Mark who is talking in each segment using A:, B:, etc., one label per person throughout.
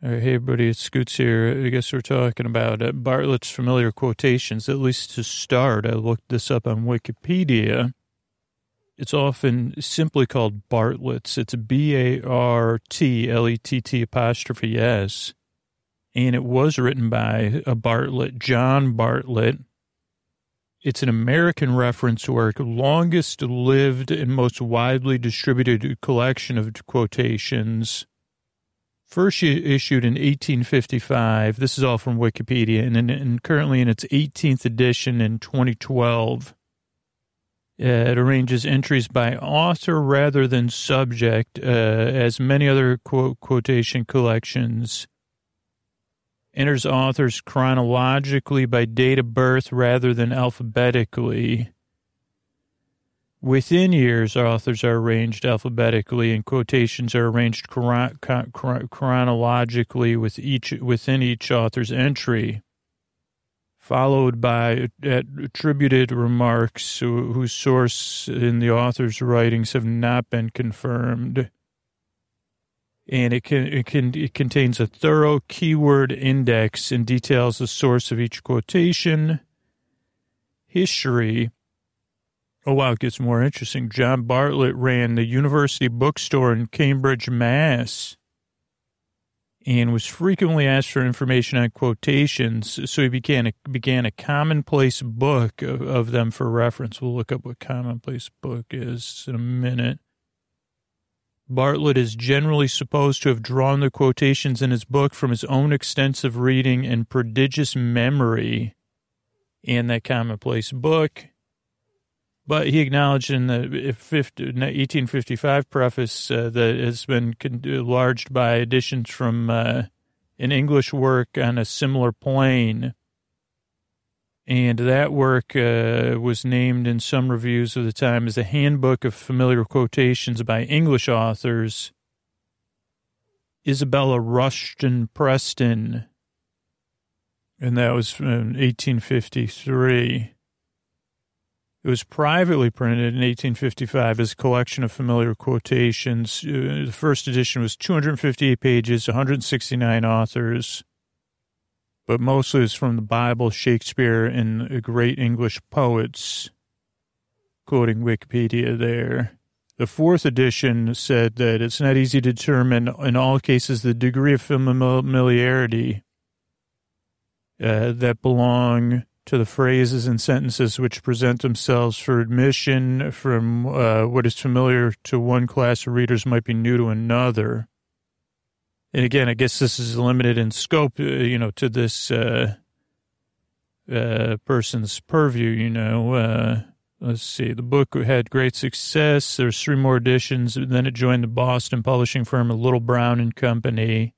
A: Right, hey everybody, it's Scoots here. I guess we're talking about uh, Bartlett's familiar quotations, at least to start. I looked this up on Wikipedia. It's often simply called Bartlett's. It's B A R T L E T T apostrophe S. And it was written by a Bartlett, John Bartlett. It's an American reference work, longest lived and most widely distributed collection of quotations First issued in 1855. This is all from Wikipedia, and, and currently in its 18th edition in 2012. Uh, it arranges entries by author rather than subject, uh, as many other quote, quotation collections. Enters authors chronologically by date of birth rather than alphabetically. Within years, authors are arranged alphabetically, and quotations are arranged chron- chron- chronologically with each within each author's entry, followed by attributed remarks whose source in the author's writings have not been confirmed. And it can it can it contains a thorough keyword index and details the source of each quotation, history Oh, wow, it gets more interesting. John Bartlett ran the University Bookstore in Cambridge, Mass. And was frequently asked for information on quotations, so he began a, began a commonplace book of, of them for reference. We'll look up what commonplace book is in a minute. Bartlett is generally supposed to have drawn the quotations in his book from his own extensive reading and prodigious memory in that commonplace book. But he acknowledged in the 1855 preface uh, that has been enlarged by additions from uh, an English work on a similar plane. And that work uh, was named in some reviews of the time as a handbook of familiar quotations by English authors. Isabella Rushton Preston. And that was in 1853. It was privately printed in 1855 as a collection of familiar quotations. Uh, the first edition was 258 pages, 169 authors, but mostly it's from the Bible, Shakespeare, and great English poets. Quoting Wikipedia there. The fourth edition said that it's not easy to determine in all cases the degree of familiarity uh, that belong to the phrases and sentences which present themselves for admission from uh, what is familiar to one class of readers might be new to another. And again, I guess this is limited in scope, uh, you know, to this uh, uh, person's purview, you know. Uh, let's see. The book had great success. There's three more editions. Then it joined the Boston publishing firm Little Brown and Company.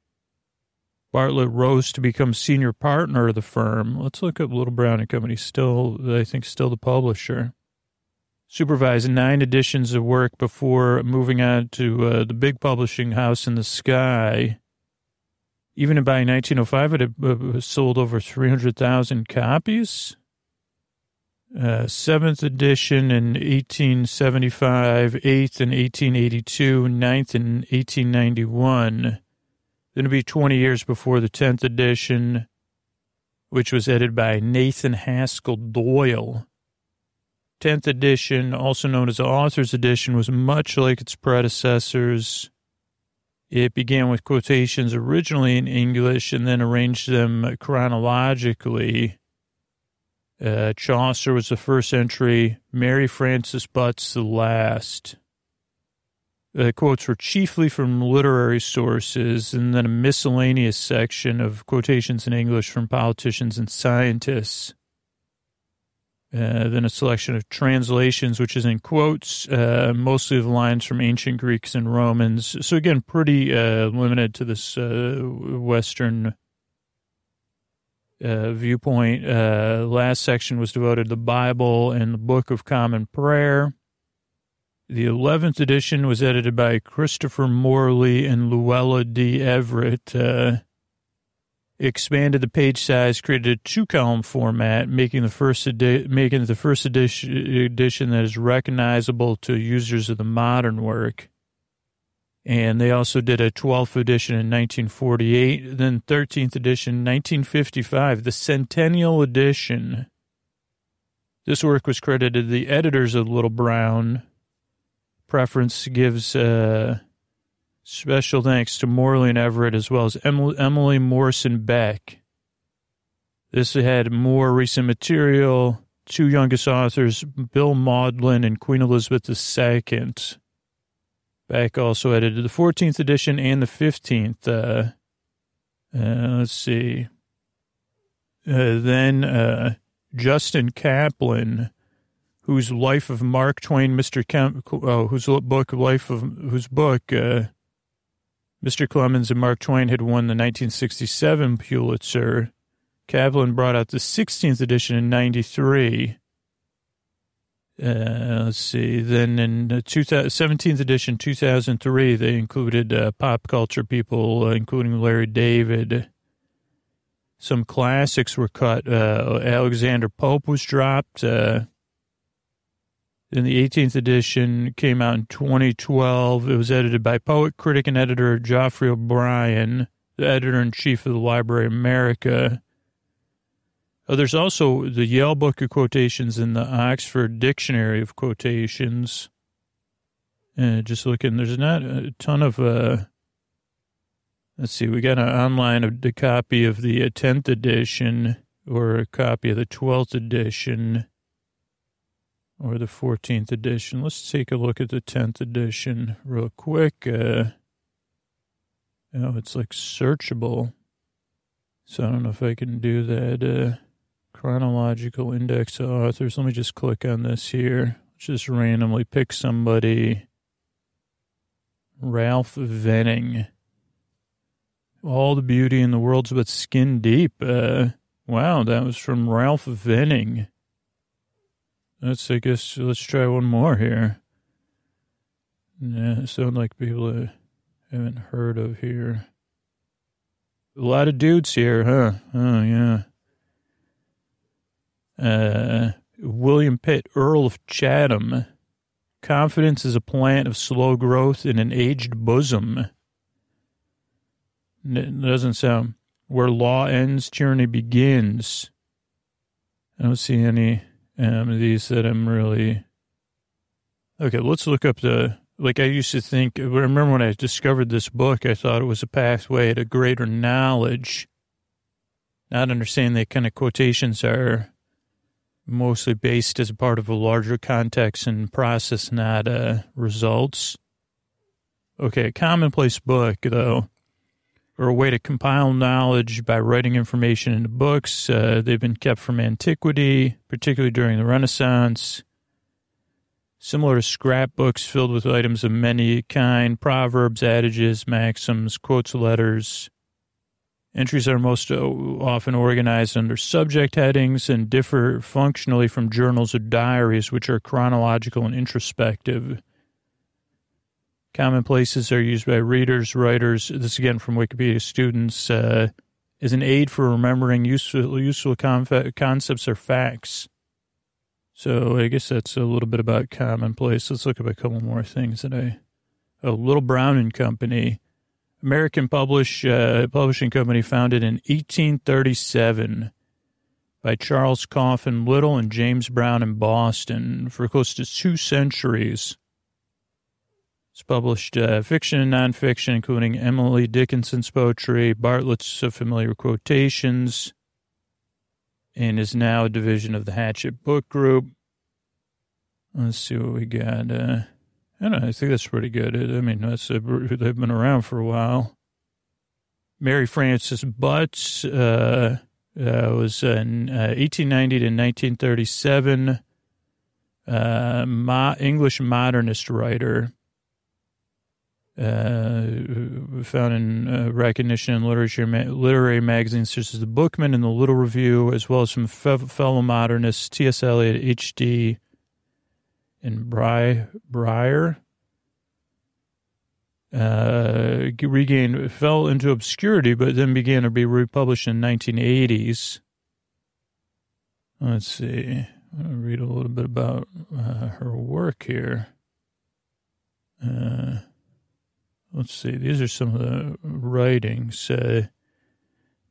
A: Bartlett rose to become senior partner of the firm. Let's look up Little Brown and Company. Still, I think, still the publisher. Supervised nine editions of work before moving on to uh, the big publishing house in the sky. Even by 1905, it had uh, sold over 300,000 copies. Uh, seventh edition in 1875, eighth in 1882, ninth in 1891. It'll be 20 years before the 10th edition, which was edited by Nathan Haskell Dole. 10th edition, also known as the author's edition, was much like its predecessors. It began with quotations originally in English and then arranged them chronologically. Uh, Chaucer was the first entry, Mary Frances Butts the last. The quotes were chiefly from literary sources, and then a miscellaneous section of quotations in English from politicians and scientists. Uh, then a selection of translations, which is in quotes, uh, mostly of lines from ancient Greeks and Romans. So again, pretty uh, limited to this uh, Western uh, viewpoint. Uh, last section was devoted to the Bible and the Book of Common Prayer. The 11th edition was edited by Christopher Morley and Luella D. Everett. Uh, expanded the page size, created a two-column format, making the first edi- making the first edition, edition that is recognizable to users of the modern work. And they also did a 12th edition in 1948, then 13th edition 1955, the Centennial Edition. This work was credited to the editors of Little Brown. Preference gives uh, special thanks to Morley and Everett as well as Emily Morison Beck. This had more recent material. Two youngest authors, Bill Mauldin and Queen Elizabeth II. Beck also edited the 14th edition and the 15th. Uh, uh, let's see. Uh, then uh, Justin Kaplan, whose Life of Mark Twain, Mr. Kemp, oh, whose book, Life of, whose book, uh, Mr. Clemens and Mark Twain had won the 1967 Pulitzer. Kaplan brought out the 16th edition in 93. Uh, let's see. Then in the 17th edition, 2003, they included uh, pop culture people, uh, including Larry David. Some classics were cut. Uh, Alexander Pope was dropped. Uh, then the 18th edition came out in 2012. It was edited by poet, critic, and editor Geoffrey O'Brien, the editor in chief of the Library of America. Oh, there's also the Yale Book of Quotations and the Oxford Dictionary of Quotations. Uh, just looking, there's not a ton of. Uh, let's see, we got an online a, a copy of the 10th uh, edition or a copy of the 12th edition or the 14th edition. Let's take a look at the 10th edition real quick. Uh, oh, it's like searchable. So I don't know if I can do that. Uh, Chronological index of authors. Let me just click on this here. Just randomly pick somebody. Ralph Venning. All the beauty in the world's but skin deep. Uh, wow, that was from Ralph Venning. Let's, I guess, let's try one more here. Yeah, sound like people I haven't heard of here. A lot of dudes here, huh? Oh, yeah uh, William Pitt, Earl of Chatham. Confidence is a plant of slow growth in an aged bosom. Doesn't sound where law ends, tyranny begins. I don't see any um, these that I'm really. Okay, let's look up the. Like I used to think, I remember when I discovered this book, I thought it was a pathway to greater knowledge. Not understanding that kind of quotations are mostly based as a part of a larger context and process, not uh, results. Okay, a commonplace book, though, or a way to compile knowledge by writing information into books. Uh, they've been kept from antiquity, particularly during the Renaissance. Similar to scrapbooks filled with items of many kind, proverbs, adages, maxims, quotes, letters, Entries are most often organized under subject headings and differ functionally from journals or diaries, which are chronological and introspective. Commonplaces are used by readers, writers, this again from Wikipedia students, uh, an aid for remembering useful, useful concepts or facts. So I guess that's a little bit about commonplace. Let's look at a couple more things I. Oh, Little Brown and Company American publish, uh, Publishing Company founded in 1837 by Charles Coffin Little and James Brown in Boston for close to two centuries. It's published uh, fiction and nonfiction, including Emily Dickinson's poetry, Bartlett's familiar quotations, and is now a division of the Hachette Book Group. Let's see what we got. Uh, I don't know. I think that's pretty good. I mean, that's a, they've been around for a while. Mary Frances Butts uh, uh, was in uh, 1890 to 1937, uh, mo- English modernist writer. Uh, found in uh, recognition in literature, ma- literary magazines such as the Bookman and the Little Review, as well as some fe- fellow modernists, T.S. Eliot, H.D and Bry, Bryher. Uh, regained, fell into obscurity, but then began to be republished in 1980s. Let's see. I'll read a little bit about uh, her work here. Uh, let's see, these are some of the writings. Uh,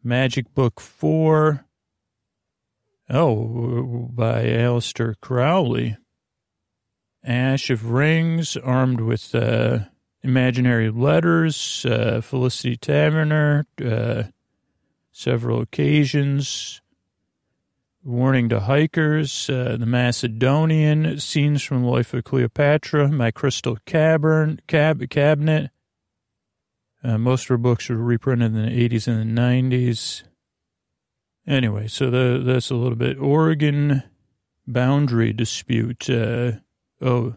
A: Magick Book 4. Oh, by Aleister Crowley. Ashe of Rings, armed with uh, imaginary letters, uh, Felicity Taverner, uh, several occasions, warning to hikers, uh, the Macedonian, scenes from life of Cleopatra, my crystal cavern, cab, cabinet. Uh, most of her books were reprinted in the 80s and the 90s. Anyway, so the, that's a little bit. Oregon boundary dispute. Uh, oh,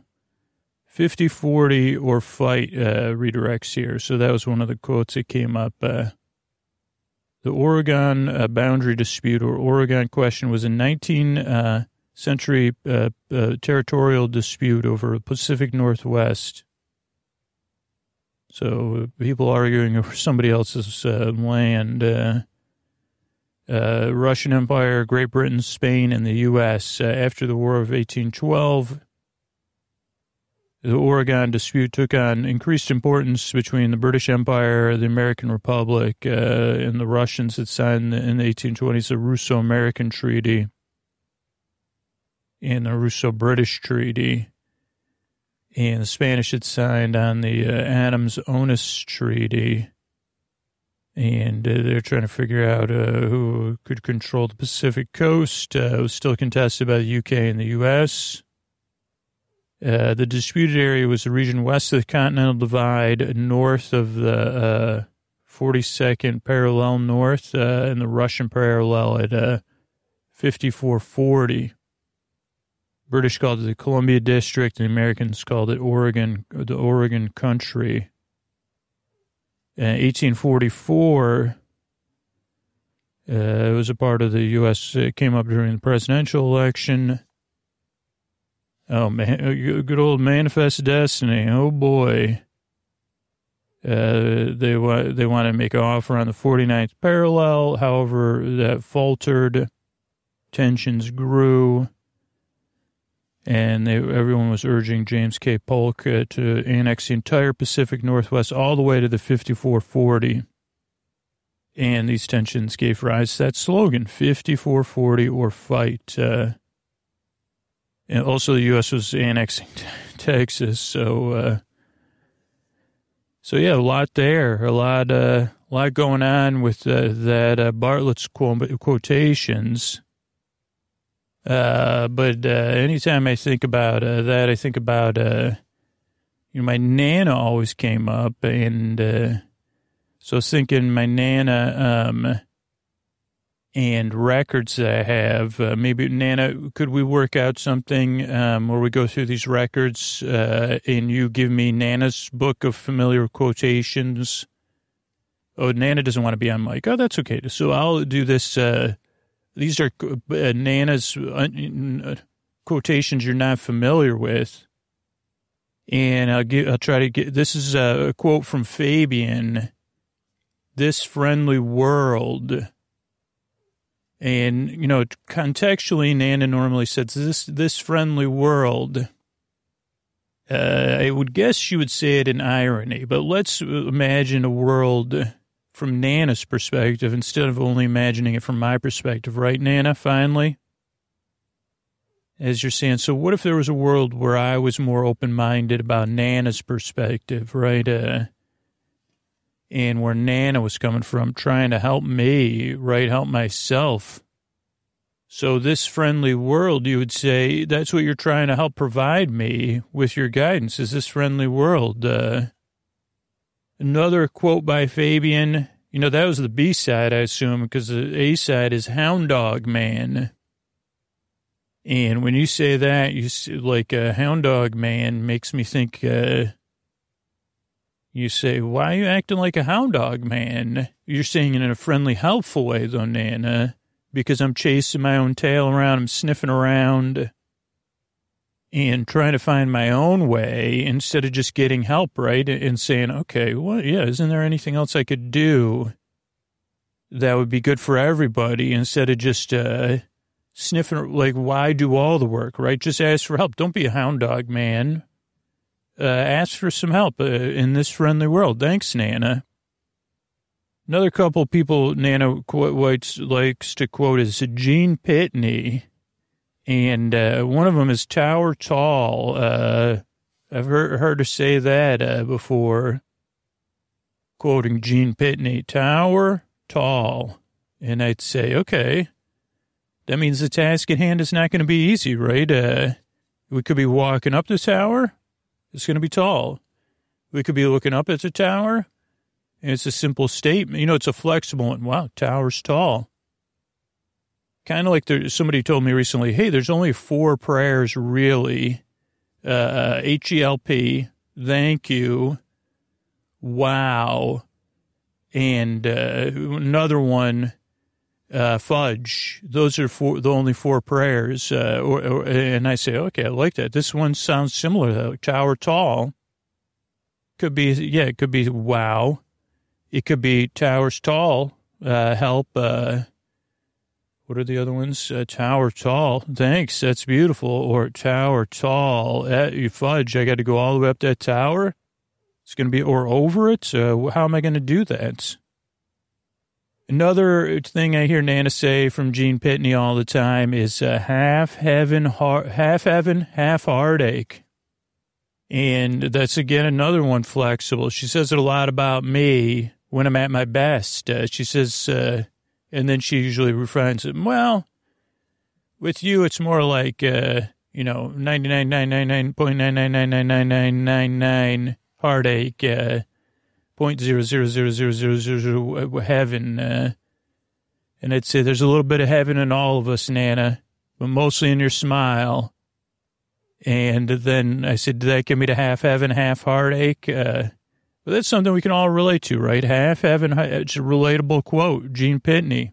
A: 50 40 or fight uh, redirects here. So that was one of the quotes that came up. Uh, the Oregon uh, boundary dispute or Oregon question was a 19th uh, century uh, uh, territorial dispute over the Pacific Northwest. So people arguing over somebody else's uh, land. Uh, uh, Russian Empire, Great Britain, Spain, and the U.S. after the War of 1812 the Oregon dispute took on increased importance between the British Empire, the American Republic, uh, and the Russians had signed in the 1820s the Russo-American Treaty and the Russo-British Treaty. And the Spanish had signed on the uh, Adams-Onis Treaty. And uh, they're trying to figure out uh, who could control the Pacific coast. Uh, it was still contested by the UK and the US. Uh, the disputed area was the region west of the Continental Divide, north of the uh, 42nd parallel north, uh, and the Russian parallel at uh, 5440. British called it the Columbia District, and the Americans called it Oregon, the Oregon Country. In 1844, uh, it was a part of the U.S. It came up during the presidential election. Oh man, uh, good old manifest destiny. Oh boy. Uh, they want they want to make an offer on the 49th parallel. However, that faltered. Tensions grew, and they, everyone was urging James K. Polk uh, to annex the entire Pacific Northwest all the way to the 5440. And these tensions gave rise to that slogan, 5440 or fight. Uh, and also, the U.S. was annexing Texas, so uh, so yeah, a lot there, a lot, uh, a lot going on with uh, that uh, Bartlett's quotations. Uh, but uh, anytime I think about uh, that, I think about uh, you know my nana always came up, and uh, so thinking my nana. Um, and records that I have. Uh, maybe, Nana, could we work out something um, where we go through these records uh, and you give me Nana's book of familiar quotations? Oh, Nana doesn't want to be on mic. Oh, that's okay. So I'll do this. Uh, these are uh, Nana's uh, uh, quotations you're not familiar with. And I'll get, I'll try to get, this is a quote from Fabian. This friendly world and, you know, contextually, Nana normally says this, this friendly world. Uh, I would guess she would say it in irony, but let's imagine a world from Nana's perspective instead of only imagining it from my perspective, right, Nana, finally? As you're saying, so what if there was a world where I was more open minded about Nana's perspective, right? Uh, and where Nana was coming from, trying to help me, right? Help myself. So this friendly world, you would say, that's what you're trying to help provide me with your guidance is this friendly world. Uh, another quote by Fabian, you know, that was the B side, I assume, because the A side is Hound Dog Man. And when you say that, you see, like a uh, Hound Dog Man makes me think, uh, you say, why are you acting like a hound dog, man? You're saying it in a friendly, helpful way, though, Nana, because I'm chasing my own tail around, I'm sniffing around and trying to find my own way instead of just getting help, right? And saying, okay, well, yeah, isn't there anything else I could do that would be good for everybody instead of just, uh, sniffing, like, why do all the work, right? Just ask for help. Don't be a hound dog, man uh, ask for some help uh, in this friendly world. Thanks, Nana. Another couple people Nana quotes, likes to quote is Gene Pitney, and uh, one of them is Tower Tall. Uh, I've heard, heard her say that uh, before, quoting Gene Pitney, Tower Tall. And I'd say, okay, that means the task at hand is not going to be easy, right? Uh, we could be walking up the tower. It's going to be tall. We could be looking up at the tower. And it's a simple statement. You know, it's a flexible one. Wow, tower's tall. Kind of like there, somebody told me recently, hey, there's only four prayers really. Uh, H-E-L-P, thank you, wow, and uh, another one, uh, fudge. Those are four, the only four prayers. Uh, or, or, and I say, okay, I like that. This one sounds similar though. Tower tall. Could be, yeah, it could be wow. It could be towers tall. Uh, help. Uh, what are the other ones? Uh, tower tall. Thanks. That's beautiful. Or tower tall. Uh, you fudge. I got to go all the way up that tower. It's going to be or over it. Uh, how am I going to do that? Another thing I hear Nana say from Gene Pitney all the time is uh, half heaven, half heaven, half heartache. And that's again another one flexible. She says it a lot about me when I'm at my best. Uh, she says, uh, and then she usually refines it. Well, with you, it's more like, uh, you know, 99.999999999 heartache, uh, point zero zero zero zero zero zero zero heaven. Uh, and I'd say there's a little bit of heaven in all of us, Nana, but mostly in your smile. And then I said, did that give me the half heaven, half heartache? Uh, but that's something we can all relate to, right? Half heaven, it's a relatable quote, Gene Pitney.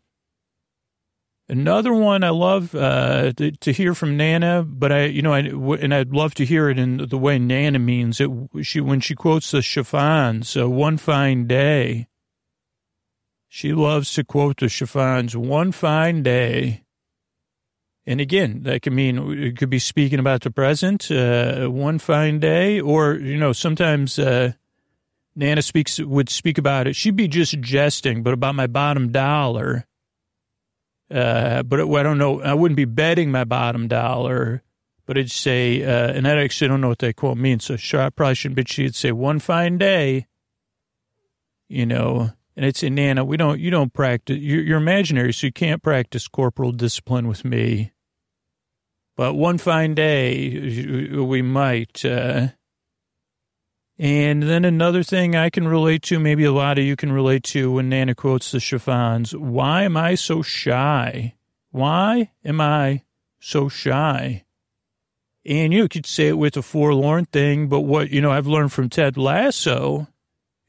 A: Another one I love uh, to, to, hear from Nana, but I, you know, I, and I'd love to hear it in the way Nana means it. She when she quotes the chiffons, uh, "One fine day." She loves to quote the chiffons, "One fine day." And again, that could mean it could be speaking about the present, uh, one fine day, or you know, sometimes uh, Nana speaks would speak about it. She'd be just jesting, but about my bottom dollar uh, but it, I don't know. I wouldn't be betting my bottom dollar, but it'd say, uh, and I actually don't know what that quote means. So sure, I probably shouldn't, but she'd say, one fine day, you know, and it's in Nana, we don't, you don't practice, you're, you're imaginary, so you can't practice corporal discipline with me. But one fine day, we might, uh, and then another thing I can relate to, maybe a lot of you can relate to when Nana quotes the chiffons. Why am I so shy? Why am I so shy? And you could say it with a forlorn thing, but what, you know, I've learned from Ted Lasso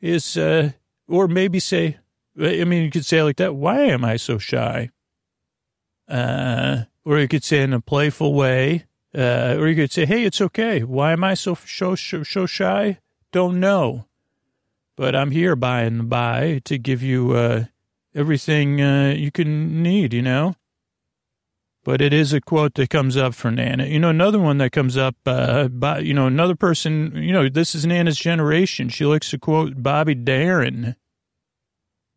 A: is, uh, or maybe say, I mean, you could say like that. Why am I so shy? Uh, or you could say in a playful way, uh, or you could say, Hey, it's okay. Why am I so, so, so shy? Don't know. But I'm here by and by to give you uh, everything uh, you can need, you know? But it is a quote that comes up for Nana. You know, another one that comes up, uh, by, you know, another person, you know, this is Nana's generation. She likes to quote Bobby Darin,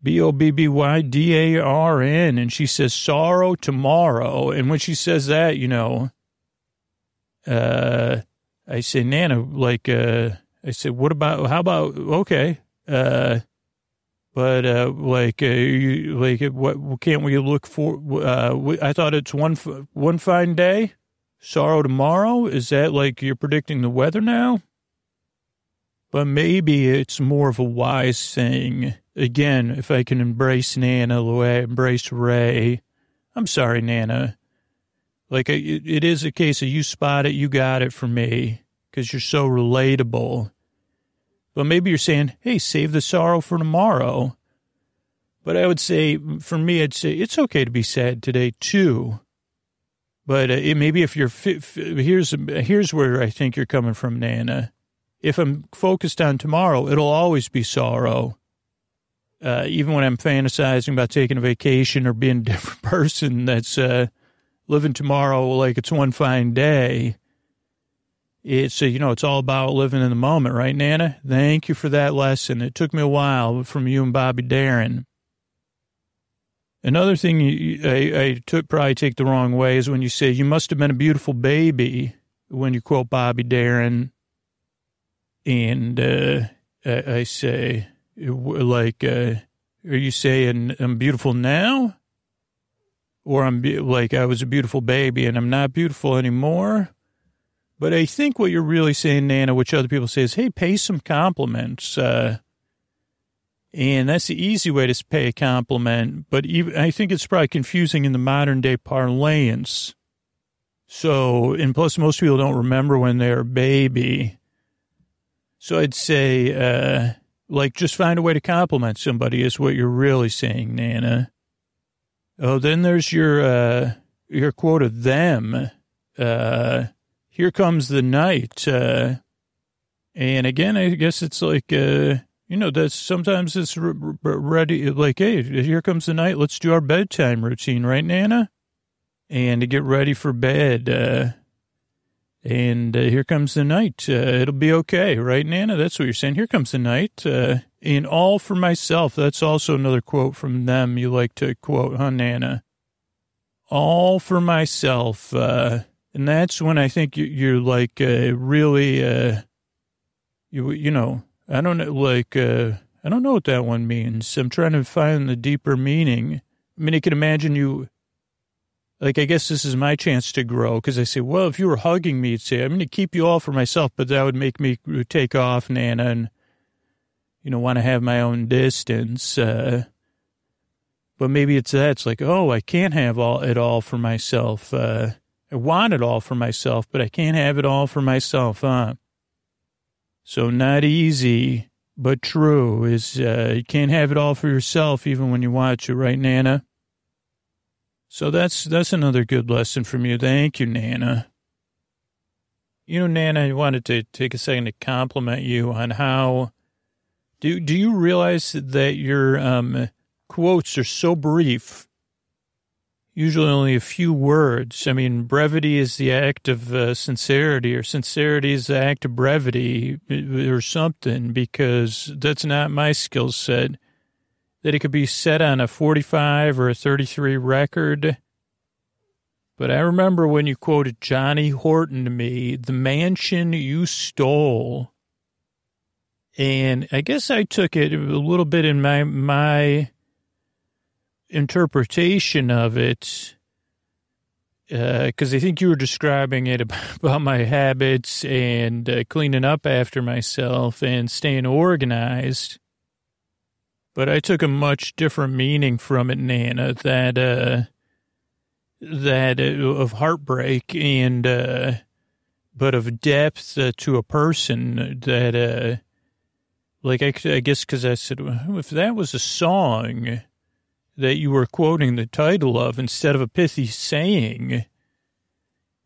A: B O B B Y D A R N, and she says, sorrow tomorrow. And when she says that, you know, uh, I say, Nana, like, uh, I said, what about, how about, okay, uh, but, uh, like, uh, you, like, what, can't we look for, uh, I thought it's one, one fine day, sorrow tomorrow. Is that like you're predicting the weather now? But maybe it's more of a wise thing. Again, if I can embrace Nana the way I embrace Ray. I'm sorry, Nana. Like, it is a case of you spot it, you got it for me because you're so relatable. But maybe you're saying, hey, save the sorrow for tomorrow. But I would say, for me, I'd say it's okay to be sad today too. But uh, it, maybe if you're, here's, here's where I think you're coming from, Nana. If I'm focused on tomorrow, it'll always be sorrow. Uh, even when I'm fantasizing about taking a vacation or being a different person that's uh, living tomorrow like it's one fine day, It's, you know, it's all about living in the moment, right, Nana? Thank you for that lesson. It took me a while from you and Bobby Darin. Another thing I, I took probably take the wrong way is when you say you must have been a beautiful baby when you quote Bobby Darin, and uh, I, I, say like, uh, are you saying I'm beautiful now, or I'm be- like I was a beautiful baby and I'm not beautiful anymore? But I think what you're really saying, Nana, which other people say is, hey, pay some compliments. Uh, and that's the easy way to pay a compliment. But even, I think it's probably confusing in the modern day parlance. So, and plus, most people don't remember when they're a baby. So I'd say, uh, like, just find a way to compliment somebody is what you're really saying, Nana. Oh, then there's your, uh, your quote of them. Uh, here comes the night. Uh, and again, I guess it's like, uh, you know, that's sometimes it's ready, like, hey, here comes the night. Let's do our bedtime routine, right, Nana? And to get ready for bed. Uh, and uh, here comes the night. Uh, it'll be okay, right, Nana? That's what you're saying. Here comes the night. Uh, and all for myself. That's also another quote from them you like to quote, huh, Nana? All for myself. Uh, and that's when I think you're like uh, really, uh, you you know, I don't know, like uh, I don't know what that one means. I'm trying to find the deeper meaning. I mean, I can imagine you. Like, I guess this is my chance to grow because I say, well, if you were hugging me, you'd say, I'm going to keep you all for myself, but that would make me take off, Nana, and, you know, want to have my own distance. Uh, but maybe it's that. It's like, oh, I can't have all it all for myself. Uh, I want it all for myself, but I can't have it all for myself, huh? So not easy, but true is uh, you can't have it all for yourself even when you watch it, right, Nana? So that's that's another good lesson from you. Thank you, Nana. You know, Nana, I wanted to take a second to compliment you on how do do you realize that your um, quotes are so brief usually only a few words. I mean, brevity is the act of uh, sincerity, or sincerity is the act of brevity, or something, because that's not my skill set. That it could be set on a 45 or a 33 record. But I remember when you quoted Johnny Horton to me, the mansion you stole. And I guess I took it a little bit in my, my, interpretation of it, because uh, I think you were describing it about my habits and uh, cleaning up after myself and staying organized. But I took a much different meaning from it, Nana, that, uh, that uh, of heartbreak and, uh, but of depth uh, to a person that, uh, like, I, I guess because I said, if that was a song, that you were quoting the title of instead of a pithy saying.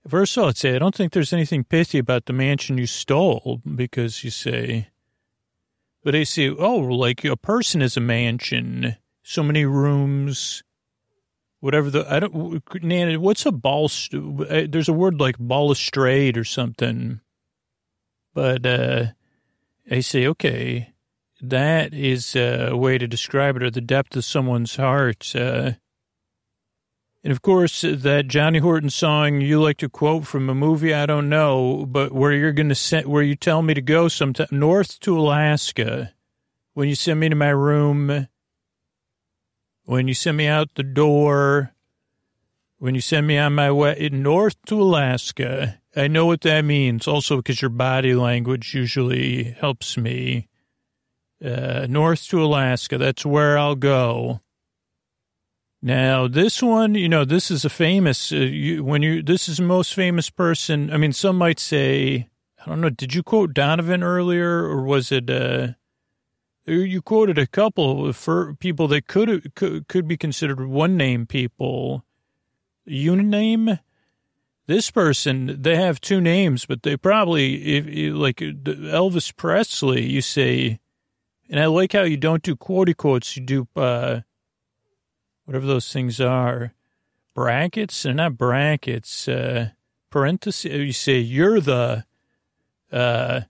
A: First of all, I'd say I don't think there's anything pithy about the mansion you stole because you say, but I say, oh, like a person is a mansion, so many rooms, whatever the, I don't, Nana, what's a ball, uh, there's a word like balustrade or something, but uh, I say, okay, that is a way to describe it, or the depth of someone's heart. Uh, and of course, that Johnny Horton song you like to quote from a movie I don't know, but where you're going to send, where you tell me to go sometime north to Alaska, when you send me to my room, when you send me out the door, when you send me on my way north to Alaska. I know what that means. Also, because your body language usually helps me uh, north to Alaska. That's where I'll go. Now, this one, you know, this is a famous, uh, you, when you, this is the most famous person. I mean, some might say, I don't know, did you quote Donovan earlier or was it, uh, you quoted a couple for people that could, could, could be considered one name people. Unaname? This person, they have two names, but they probably, if, like Elvis Presley, you say, and I like how you don't do quote quotes. You do uh, whatever those things are. Brackets? They're not brackets. Uh, parentheses. You say, you're the, uh,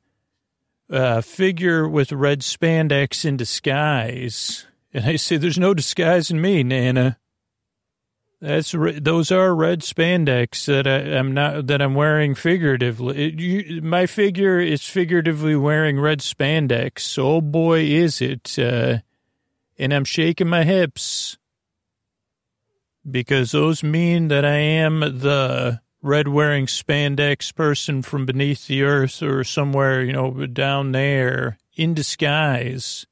A: uh, figure with red spandex in disguise. And I say, there's no disguise in me, Nana. That's those are red spandex that I, am not that I'm wearing figuratively. It, you, my figure is figuratively wearing red spandex. Oh boy, is it! Uh, and I'm shaking my hips because those mean that I am the red wearing spandex person from beneath the earth or somewhere, you know, down there in disguise.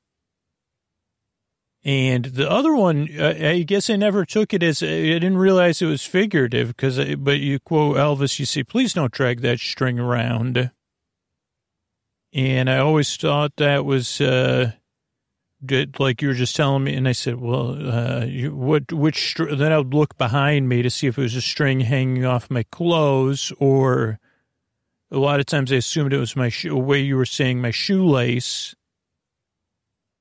A: And the other one, I guess I never took it as, I didn't realize it was figurative because, but you quote Elvis, you say, please don't drag that string around. And I always thought that was, uh, like you were just telling me. And I said, well, uh, you, what, which, then I would look behind me to see if it was a string hanging off my clothes or a lot of times I assumed it was my shoe, way you were saying my shoelace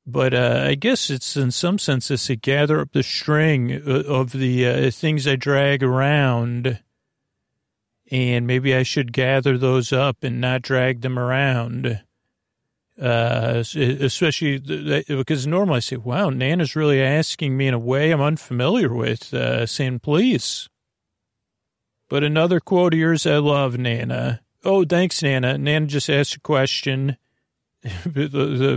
A: but uh, I guess it's in some senses to gather up the string uh, of the uh, things I drag around, and maybe I should gather those up and not drag them around. Uh, especially because normally I say, "Wow, Nana's really asking me in a way I'm unfamiliar with," uh, saying, "Please." But another quote of yours I love, Nana. Oh, thanks, Nana. Nana just asked a question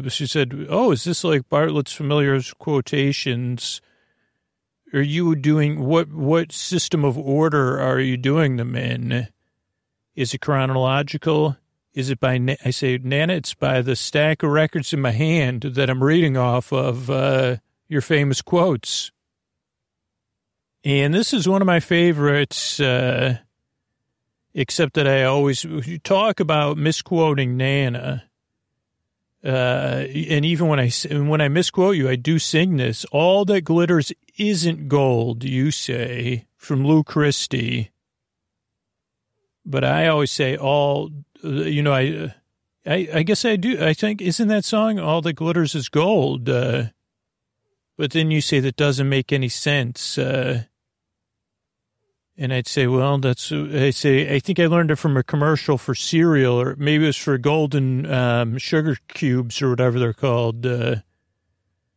A: she said, "Oh, is this like Bartlett's familiar quotations? Are you doing what? What system of order are you doing them in? Is it chronological? Is it by? I say, Nana, it's by the stack of records in my hand that I'm reading off of uh, your famous quotes." And this is one of my favorites. Uh, except that I always talk about misquoting Nana uh, and even when I when I misquote you, I do sing this. All that glitters isn't gold, you say, from Lou Christie. But I always say all. Uh, you know, I, I, I guess I do. I think isn't that song "All that glitters is gold"? Uh, but then you say that doesn't make any sense. Uh, and I'd say, well, that's, I say, I think I learned it from a commercial for cereal, or maybe it was for golden um, sugar cubes or whatever they're called. Uh,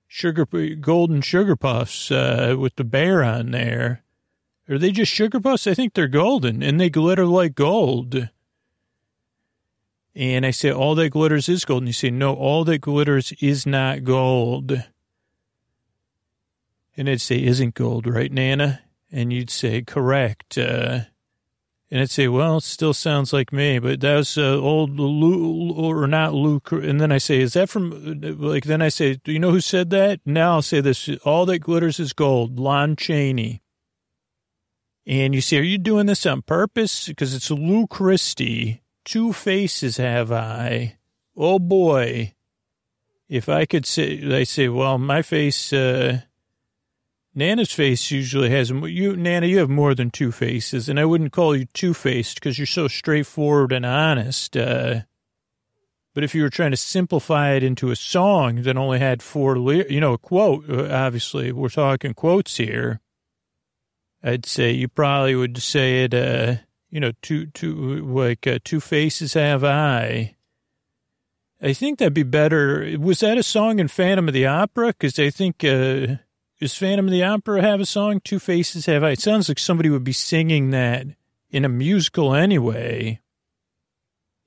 A: sugar, golden sugar puffs uh, with the bear on there. Are they just sugar puffs? I think they're golden and they glitter like gold. And I say, all that glitters is gold. And you say, no, all that glitters is not gold. And I'd say, isn't gold, right, Nana? And you'd say, correct. Uh, and I'd say, well, it still sounds like me, but that was uh, old Lou, or not Luke. And then I say, is that from, like, then I say, do you know who said that? Now I'll say this, all that glitters is gold, Lon Chaney. And you say, are you doing this on purpose? Because it's Lou Christie. Two faces have I. Oh boy. If I could say, I say, well, my face, uh, Nana's face usually has you. Nana, you have more than two faces, and I wouldn't call you two faced because you're so straightforward and honest. Uh, but if you were trying to simplify it into a song that only had four, you know, a quote. Uh, obviously, we're talking quotes here. I'd say you probably would say it. Uh, you know, two, two, like uh, two faces have I. I think that'd be better. Was that a song in Phantom of the Opera? Because I think. Uh, does Phantom of the Opera have a song? Two Faces Have I? It sounds like somebody would be singing that in a musical anyway.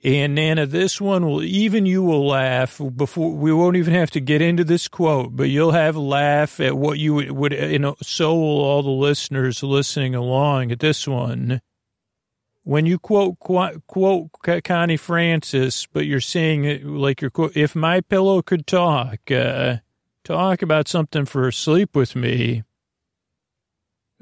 A: And Nana, this one will even you will laugh before we won't even have to get into this quote, but you'll have a laugh at what you would, would you know, so will all the listeners listening along at this one. When you quote quote quote Connie Francis, but you're saying it like you're quote, if my pillow could talk, uh, talk about something for sleep with me.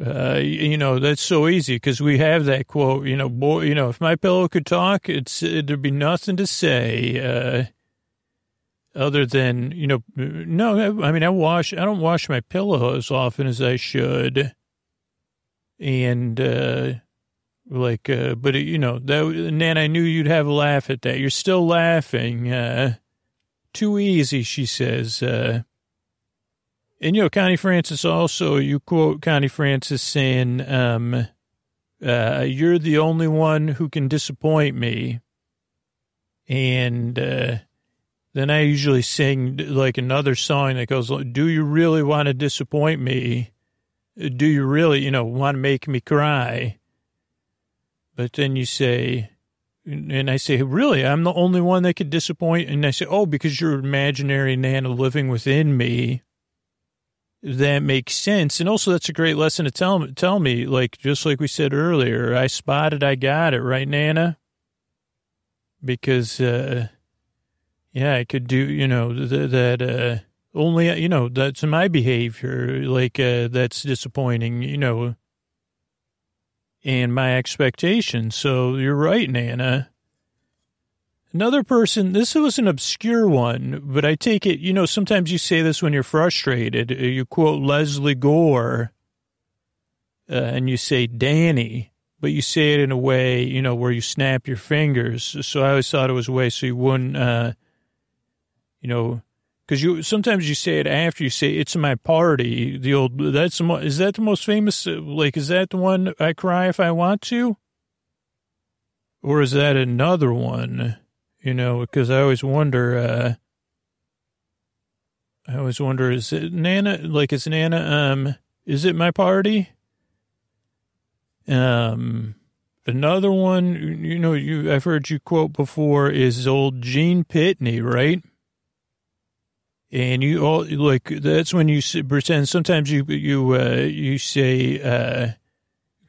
A: Uh, you know, that's so easy because we have that quote, you know, boy, you know, if my pillow could talk, it's, there'd be nothing to say, uh, other than, you know, no, I mean, I wash, I don't wash my pillow as often as I should. And, uh, like, uh, but you know, that, Nan, I knew you'd have a laugh at that. You're still laughing, uh, too easy, she says, uh, and, you know, Connie Francis also, you quote Connie Francis saying, um, uh, you're the only one who can disappoint me. And uh, then I usually sing like another song that goes, Do you really want to disappoint me? Do you really, you know, want to make me cry? But then you say, and I say, really, I'm the only one that could disappoint. And I say, oh, because you're imaginary Nana living within me. That makes sense. And also that's a great lesson to tell, tell me, like, just like we said earlier, I spotted, I got it, right, Nana? Because, uh, yeah, I could do, you know, th- that, uh, only, you know, that's my behavior, like, uh, that's disappointing, you know, and my expectations. So you're right, Nana. Another person, this was an obscure one, but I take it, you know, sometimes you say this when you're frustrated. You quote Lesley Gore uh, and you say Danny, but you say it in a way, you know, where you snap your fingers. So I always thought it was a way so you wouldn't, uh, you know, because you sometimes you say it after you say it's my party. The old that's is that the most famous? uh, Like is that the one I cry if I want to, or is that another one? You know, because I always wonder. uh I always wonder is it Nana? Like is Nana? Um, is it my party? Um. Another one, you know, you I've heard you quote before is old Gene Pitney, right? and you all like that's when you pretend sometimes you you uh you say uh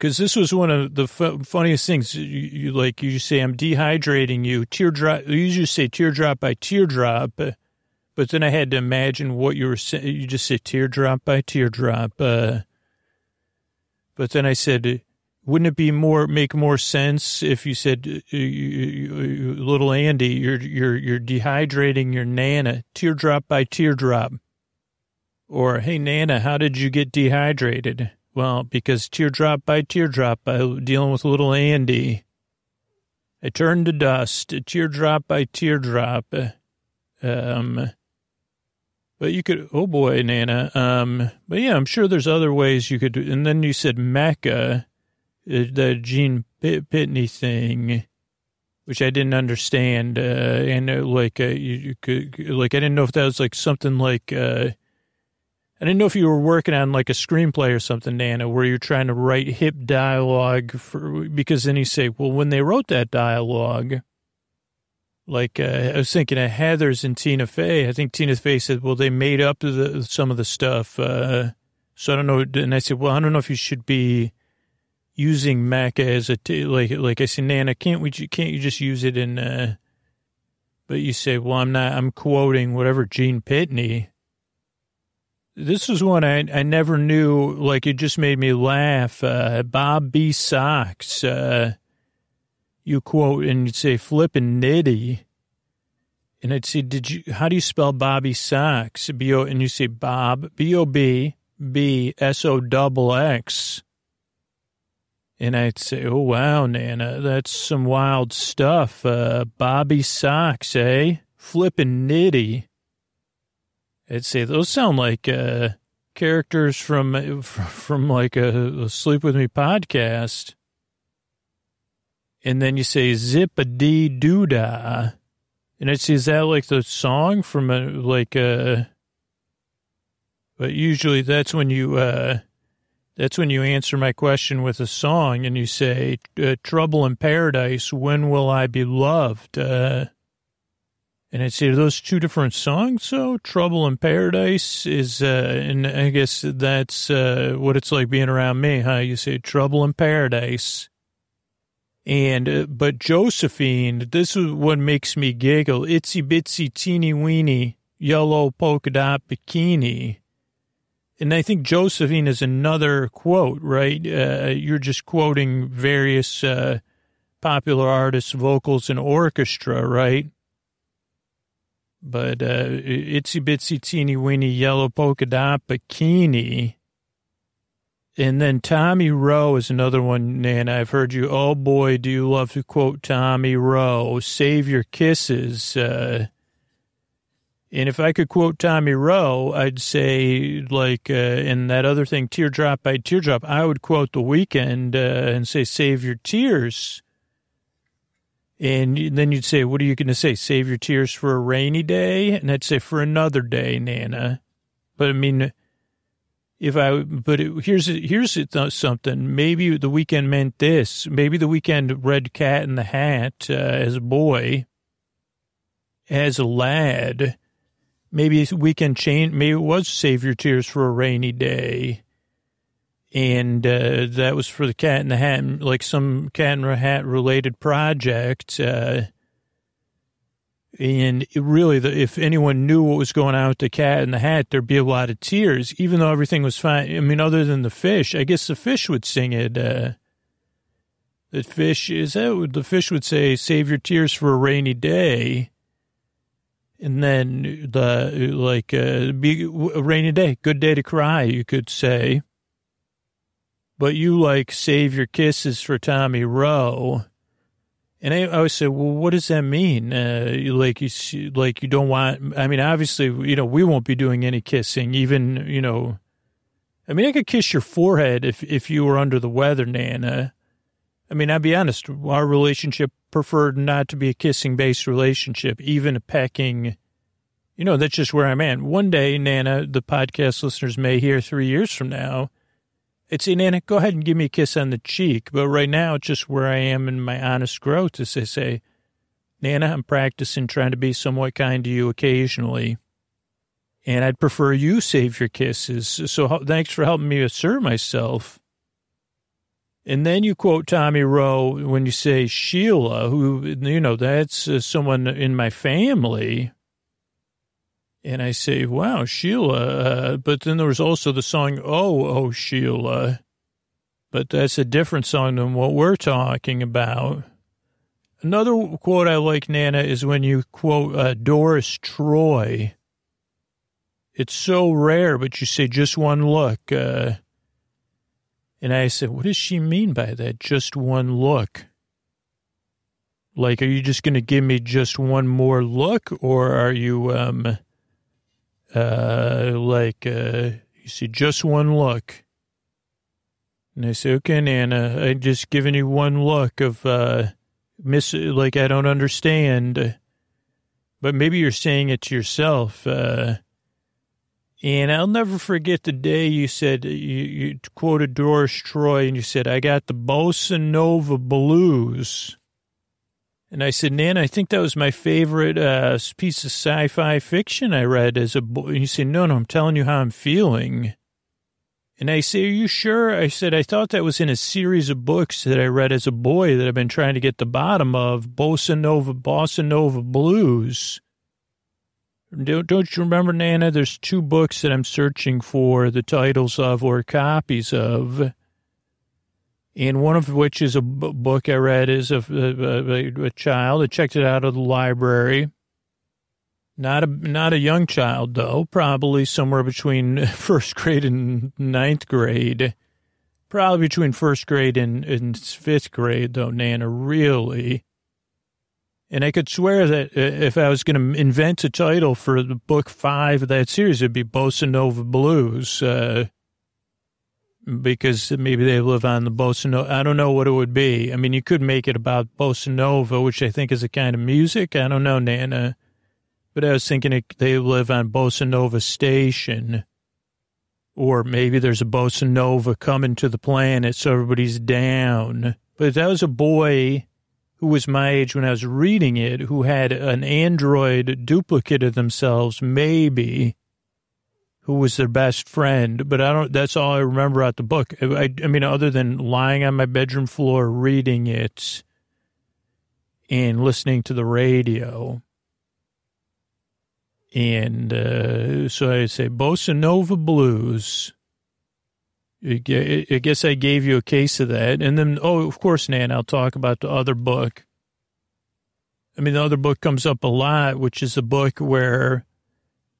A: because this was one of the fu- funniest things. You, you like you say i'm dehydrating you. Teardrop you just say teardrop by teardrop uh, but then i had to imagine what you were saying you just say teardrop by teardrop uh but then i said wouldn't it be more make more sense if you said, uh, "Little Andy, you're you're you're dehydrating your Nana, teardrop by teardrop," or "Hey Nana, how did you get dehydrated?" Well, because teardrop by teardrop, by dealing with little Andy, I turned to dust, teardrop by teardrop. Um, but you could, oh boy, Nana. Um, but yeah, I'm sure there's other ways you could. And then you said Mecca uh, the Gene Pit- Pitney thing, which I didn't understand, uh, and uh, like uh, you, you could like I didn't know if that was like something like uh, I didn't know if you were working on like a screenplay or something, Nana, where you're trying to write hip dialogue for because then you say, well, when they wrote that dialogue. Like uh, I was thinking of Heathers and Tina Fey. I think Tina Fey said, "Well, they made up the, some of the stuff." Uh, so I don't know. And I said, "Well, I don't know if you should be using Mecca as a t- like like I said, Nana, can't we? Can't you just use it in? Uh, but you say, well, I'm not. I'm quoting whatever Gene Pitney. This is one I I never knew. Like it just made me laugh. Uh, Bob B. Soxx. Uh, you quote and you'd say flippin' nitty. And I'd say, did you? How do you spell Bob B. Soxx? B O and you say Bob B O B B S O double X. And I'd say, oh, wow, Nana, that's some wild stuff. Uh, Bob B. Soxx, eh? Flippin' nitty. I'd say those sound like uh, characters from from like a, a Sleep With Me podcast. And then you say zip a dee doo dah. And I'd say, is that like the song from a, like a, but usually that's when you, uh, that's when you answer my question with a song and you say, uh, Trouble in Paradise, when will I be loved? Uh, and I'd say, those two different songs? So Trouble in Paradise is, uh, and I guess that's, uh, what it's like being around me, huh? You say Trouble in Paradise. And, uh, but Josephine, this is what makes me giggle. Itsy bitsy teeny weeny yellow polka dot bikini. And I think Josephine is another quote, right? Uh, you're just quoting various uh, popular artists' vocals and orchestra, right? But uh, itsy bitsy teeny weeny yellow polka dot bikini. And then Tommy Roe is another one, and I've heard you, oh boy, do you love to quote Tommy Roe, save your kisses. Uh, and if I could quote Tommy Roe, I'd say, like, uh, in that other thing, teardrop by teardrop, I would quote The Weeknd uh, and say, save your tears. And then you'd say, what are you going to say? Save your tears for a rainy day? And I'd say, for another day, Nana. But I mean, if I, but it, here's, here's something. Maybe the Weeknd meant this. Maybe the Weeknd read Cat in the Hat uh, as a boy, as a lad. Maybe Weeknd change. Maybe it was save your tears for a rainy day and uh, that was for the Cat in the Hat, like some Cat in the Hat related project. Uh, and really, the, if anyone knew what was going on with the Cat in the Hat, there'd be a lot of tears, even though everything was fine. I mean, other than the fish, I guess the fish would sing it. Uh, the fish is that the fish would say, "Save your tears for a rainy day." And then the like uh, be a rainy day, good day to cry. You could say but you like save your kisses for Tommy Roe. And I always say, well, what does that mean? Uh, like you, like you don't want. I mean, obviously, you know, we won't be doing any kissing. Even, you know, I mean, I could kiss your forehead if if you were under the weather, Nana. I mean, I'll be honest. Our relationship preferred not to be a kissing based relationship, even a pecking. You know, that's just where I'm at. One day, Nana, the podcast listeners may hear three years from now it's in Nana, go ahead and give me a kiss on the cheek. But right now, it's just where I am in my honest growth, as they say. Nana, I'm practicing trying to be somewhat kind to you occasionally. And I'd prefer you save your kisses. So thanks for helping me assert myself. And then you quote Tommy Roe when you say Sheila, who, you know, that's uh, someone in my family. And I say, wow, Sheila. Uh, but then there was also the song, Oh, Oh, Sheila. But that's a different song than what we're talking about. Another quote I like, Nana, is when you quote uh, Doris Troy. It's so rare, but you say just one look. Uh, and I said, what does she mean by that? Just one look. Like, are you just going to give me just one more look, or are you, um, uh, like, uh, you see, just one look. And I say, okay, Nana, I'm just giving you one look of, uh, miss, like, I don't understand. But maybe you're saying it to yourself. Uh, and I'll never forget the day you said, you, you quoted Doris Troy and you said, I got the Bossa Nova blues. And I said, Nan, I think that was my favorite uh, piece of sci-fi fiction I read as a boy. And you said, no, no, I'm telling you how I'm feeling. And I say, are you sure? I said, I thought that was in a series of books that I read as a boy that I've been trying to get the bottom of, Bossa Nova, Bossa Nova Blues. Don't you remember, Nana? There's two books that I'm searching for the titles of or copies of and one of which is a book I read as a, a, a, child. I checked it out of the library. Not a not a young child though, probably somewhere between first grade and ninth grade. Probably between first grade and, and fifth grade though, Nana, really. And I could swear that uh, if I was going to invent a title for the book five of that series, it'd be Bossa Nova Blues. Uh, because maybe they live on the bossa nova. I don't know what it would be. I mean, you could make it about bossa nova, which I think is a kind of music. I don't know, Nana. But I was thinking it, they live on bossa nova station. Or maybe there's a bossa nova coming to the planet so everybody's down. But that was a boy who was my age when I was reading it, who had an android duplicate of themselves, maybe who was their best friend, but I don't, that's all I remember out the book. I, I mean, other than lying on my bedroom floor, reading it and listening to the radio. And uh, so I say, Bossa Nova Blues. I guess I gave you a case of that. And then, oh, of course, Nan, I'll talk about the other book. I mean, the other book comes up a lot, which is a book where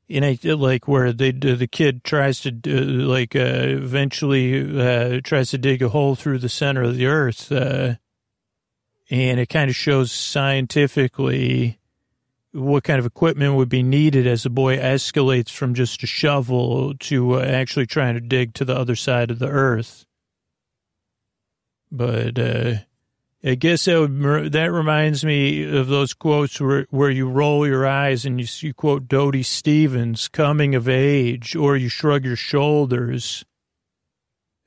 A: in know, like where they the kid tries to like uh, eventually uh, tries to dig a hole through the center of the earth, uh, and it kind of shows scientifically what kind of equipment would be needed as the boy escalates from just a shovel to uh, actually trying to dig to the other side of the earth. But uh, I guess that would, that reminds me of those quotes where, where you roll your eyes and you, you quote Dodie Stevens, coming of age, or you shrug your shoulders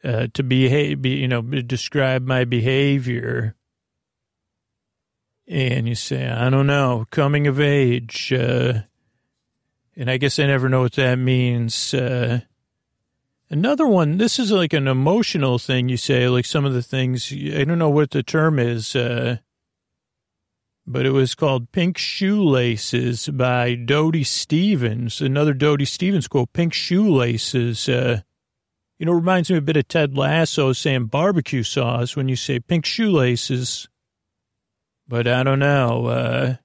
A: uh, to behave, be, you know, describe my behavior. And you say, I don't know, coming of age. Uh, and I guess I never know what that means. Uh, Another one, this is like an emotional thing you say, like some of the things, I don't know what the term is, uh, but it was called Pink Shoelaces by Dodie Stevens. Another Dodie Stevens quote, Pink Shoelaces. Uh, you know, reminds me a bit of Ted Lasso saying barbecue sauce when you say pink shoelaces. But I don't know. Uh,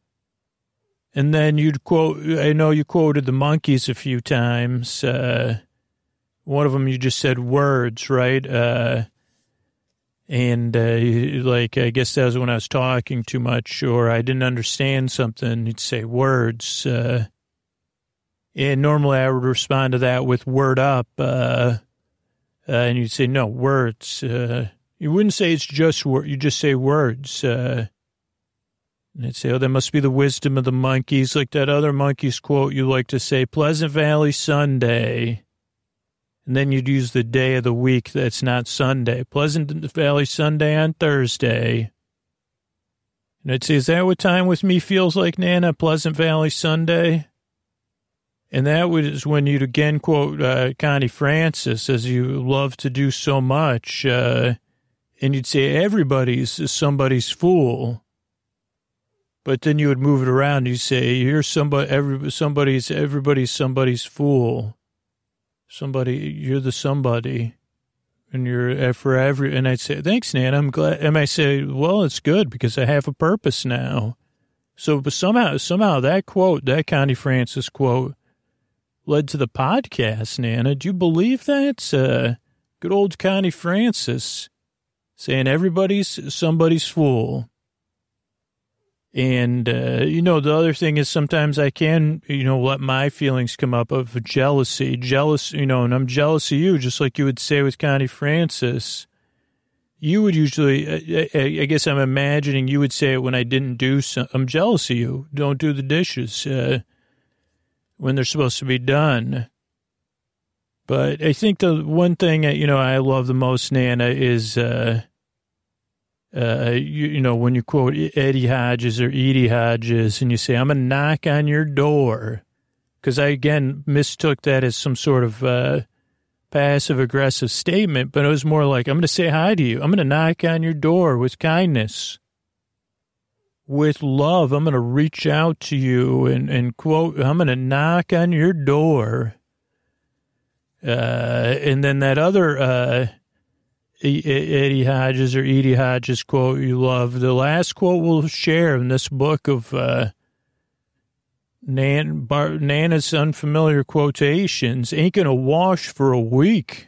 A: and then you'd quote, I know you quoted the Monkees a few times. Uh, one of them you just said words, right? Uh, and uh, like I guess that was when I was talking too much or I didn't understand something. You'd say words, uh, and normally I would respond to that with word up, uh, uh, and you'd say no words. Uh, you wouldn't say it's just word. You just say words. and they'd say, "Oh, that must be the wisdom of the Monkees, like that other Monkees quote you like to say, "Pleasant Valley Sunday." And then you'd use the day of the week that's not Sunday. Pleasant Valley Sunday on Thursday. And I'd say, is that what time with me feels like, Nana? Pleasant Valley Sunday? And that was when you'd again quote uh, Connie Francis, as you love to do so much. Uh, and you'd say, everybody's somebody's fool. But then you would move it around. You say, you're somebody, every, somebody's, everybody's somebody's fool somebody, you're the somebody, and you're uh, for every. And I'd say, thanks, Nan. I'm glad. And I say, well, it's good because I have a purpose now. So, but somehow, somehow that quote, that Connie Francis quote, led to the podcast, Nana. Do you believe that? Uh, good old Connie Francis saying everybody's somebody's fool. And, uh, you know, the other thing is sometimes I can, you know, let my feelings come up of jealousy, jealous, you know, and I'm jealous of you, just like you would say with Connie Francis. You would usually, I, uh, uh, I guess I'm imagining you would say it when I didn't do some, I'm jealous of you. Don't do the dishes, uh, when they're supposed to be done. But I think the one thing, that, you know, I love the most, Nana, is, uh, uh, you, you, know, when you quote Eddie Hodges or Edie Hodges and you say, I'm going to knock on your door. Because I, again, mistook that as some sort of uh, passive aggressive statement, but it was more like, I'm going to say hi to you. I'm going to knock on your door with kindness, with love. I'm going to reach out to you and, and quote, I'm going to knock on your door. Uh, and then that other, uh, Eddie Hodges or Edie Hodges quote you love. The last quote we'll share in this book of uh, Nan, Bar, Nana's unfamiliar quotations ain't gonna wash for a week.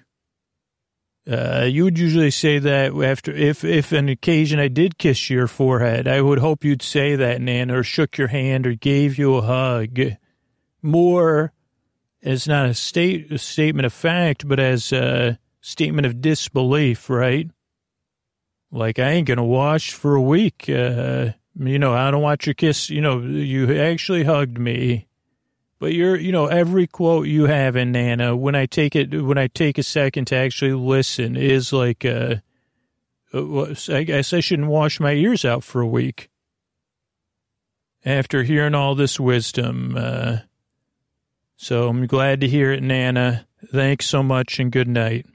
A: Uh, you would usually say that after, if, if an occasion I did kiss your forehead, I would hope you'd say that, Nana, or shook your hand or gave you a hug. More as not a state, a statement of fact, but as, uh, statement of disbelief, right? Like, I ain't going to wash for a week. Uh, you know, I don't want your kiss. You know, you actually hugged me. But you're, you know, every quote you have in Nana, when I take it, when I take a second to actually listen, is like, uh, uh I guess I shouldn't wash my ears out for a week. After hearing all this wisdom, uh, so I'm glad to hear it, Nana. Thanks so much and good night.